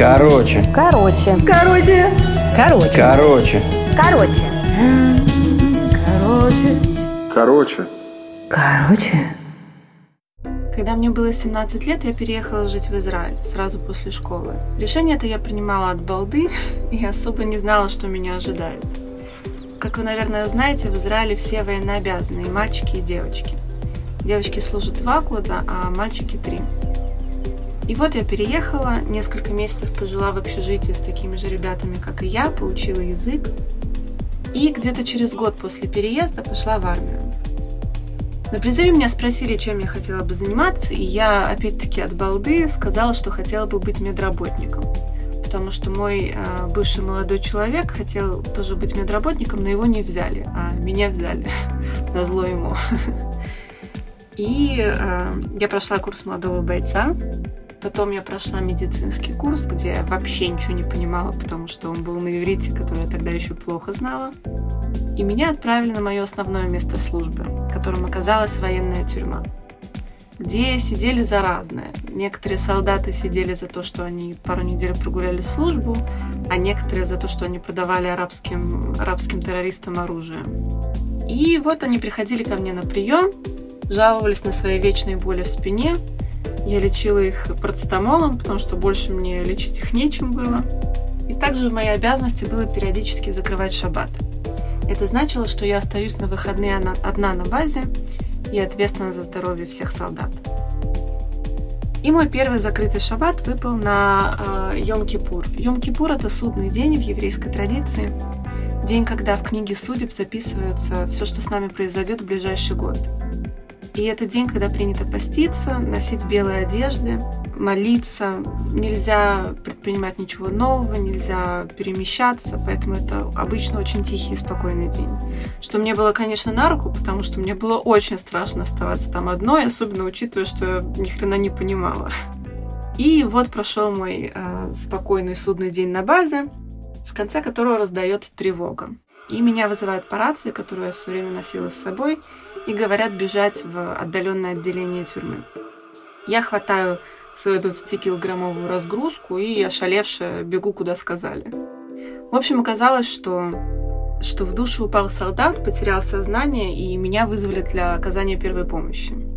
Короче. Короче. Короче. Короче. Короче. Короче. Короче. Короче. Короче. Когда мне было 17 лет, я переехала жить в Израиль сразу после школы. Решение это я принимала от балды и особо не знала, что меня ожидает. Как вы, наверное, знаете, в Израиле все военнообязанные, и мальчики, и девочки. Девочки служат два года, а мальчики три. И вот я переехала, несколько месяцев пожила в общежитии с такими же ребятами, как и я, поучила язык. И где-то через год после переезда пошла в армию. На призыве меня спросили, чем я хотела бы заниматься, и я, опять-таки, от балды сказала, что хотела бы быть медработником. Потому что мой э, бывший молодой человек хотел тоже быть медработником, но его не взяли, а меня взяли. на зло ему. И э, я прошла курс молодого бойца. Потом я прошла медицинский курс, где я вообще ничего не понимала, потому что он был на иврите, который я тогда еще плохо знала. И меня отправили на мое основное место службы, которым оказалась военная тюрьма, где сидели за разное. Некоторые солдаты сидели за то, что они пару недель прогуляли службу, а некоторые за то, что они продавали арабским, арабским террористам оружие. И вот они приходили ко мне на прием, жаловались на свои вечные боли в спине. Я лечила их процетамолом, потому что больше мне лечить их нечем было. И также в моей обязанности было периодически закрывать шаббат. Это значило, что я остаюсь на выходные одна на базе и ответственна за здоровье всех солдат. И мой первый закрытый шаббат выпал на э, Йом-Кипур. Йом-Кипур – это судный день в еврейской традиции. День, когда в книге судеб записывается все, что с нами произойдет в ближайший год. И это день, когда принято поститься, носить белые одежды, молиться. Нельзя предпринимать ничего нового, нельзя перемещаться, поэтому это обычно очень тихий и спокойный день. Что мне было, конечно, на руку, потому что мне было очень страшно оставаться там одной, особенно учитывая, что я ни хрена не понимала. И вот прошел мой э, спокойный судный день на базе, в конце которого раздается тревога. И меня вызывают по рации, которую я все время носила с собой, и говорят бежать в отдаленное отделение тюрьмы. Я хватаю свою 20-килограммовую разгрузку и, ошалевшая, бегу, куда сказали. В общем, оказалось, что, что в душу упал солдат, потерял сознание, и меня вызвали для оказания первой помощи.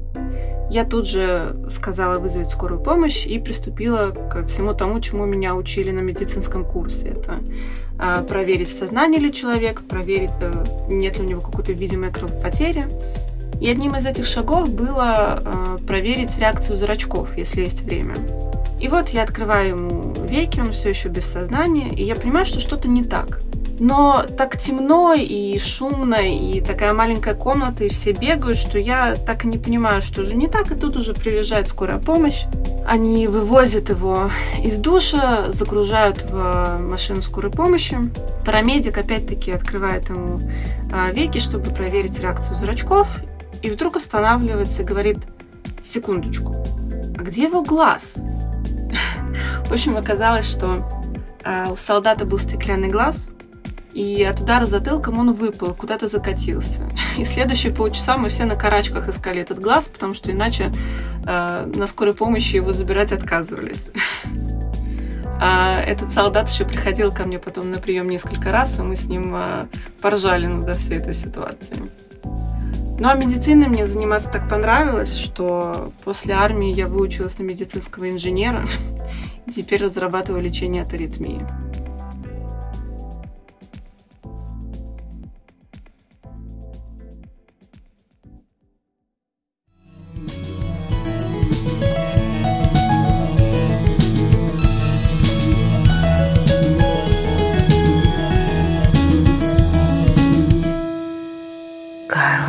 Я тут же сказала вызвать скорую помощь и приступила к всему тому, чему меня учили на медицинском курсе. Это а, проверить, в сознании ли человек, проверить, э, нет ли у него какой-то видимой кровопотери. И одним из этих шагов было э, проверить реакцию зрачков, если есть время. И вот я открываю ему веки, он все еще без сознания, и я понимаю, что что-то не так. Но так темно и шумно, и такая маленькая комната, и все бегают, что я так и не понимаю, что же не так, и тут уже приезжает скорая помощь. Они вывозят его из душа, загружают в машину скорой помощи. Парамедик опять-таки открывает ему а, веки, чтобы проверить реакцию зрачков, и вдруг останавливается и говорит, секундочку, а где его глаз? В общем, оказалось, что а, у солдата был стеклянный глаз, и от удара затылком он выпал, куда-то закатился. И следующие полчаса мы все на карачках искали этот глаз, потому что иначе э, на скорой помощи его забирать отказывались. А этот солдат еще приходил ко мне потом на прием несколько раз, и мы с ним э, поржали над всей этой ситуацией. Ну а медициной мне заниматься так понравилось, что после армии я выучилась на медицинского инженера теперь разрабатываю лечение от аритмии.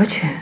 什么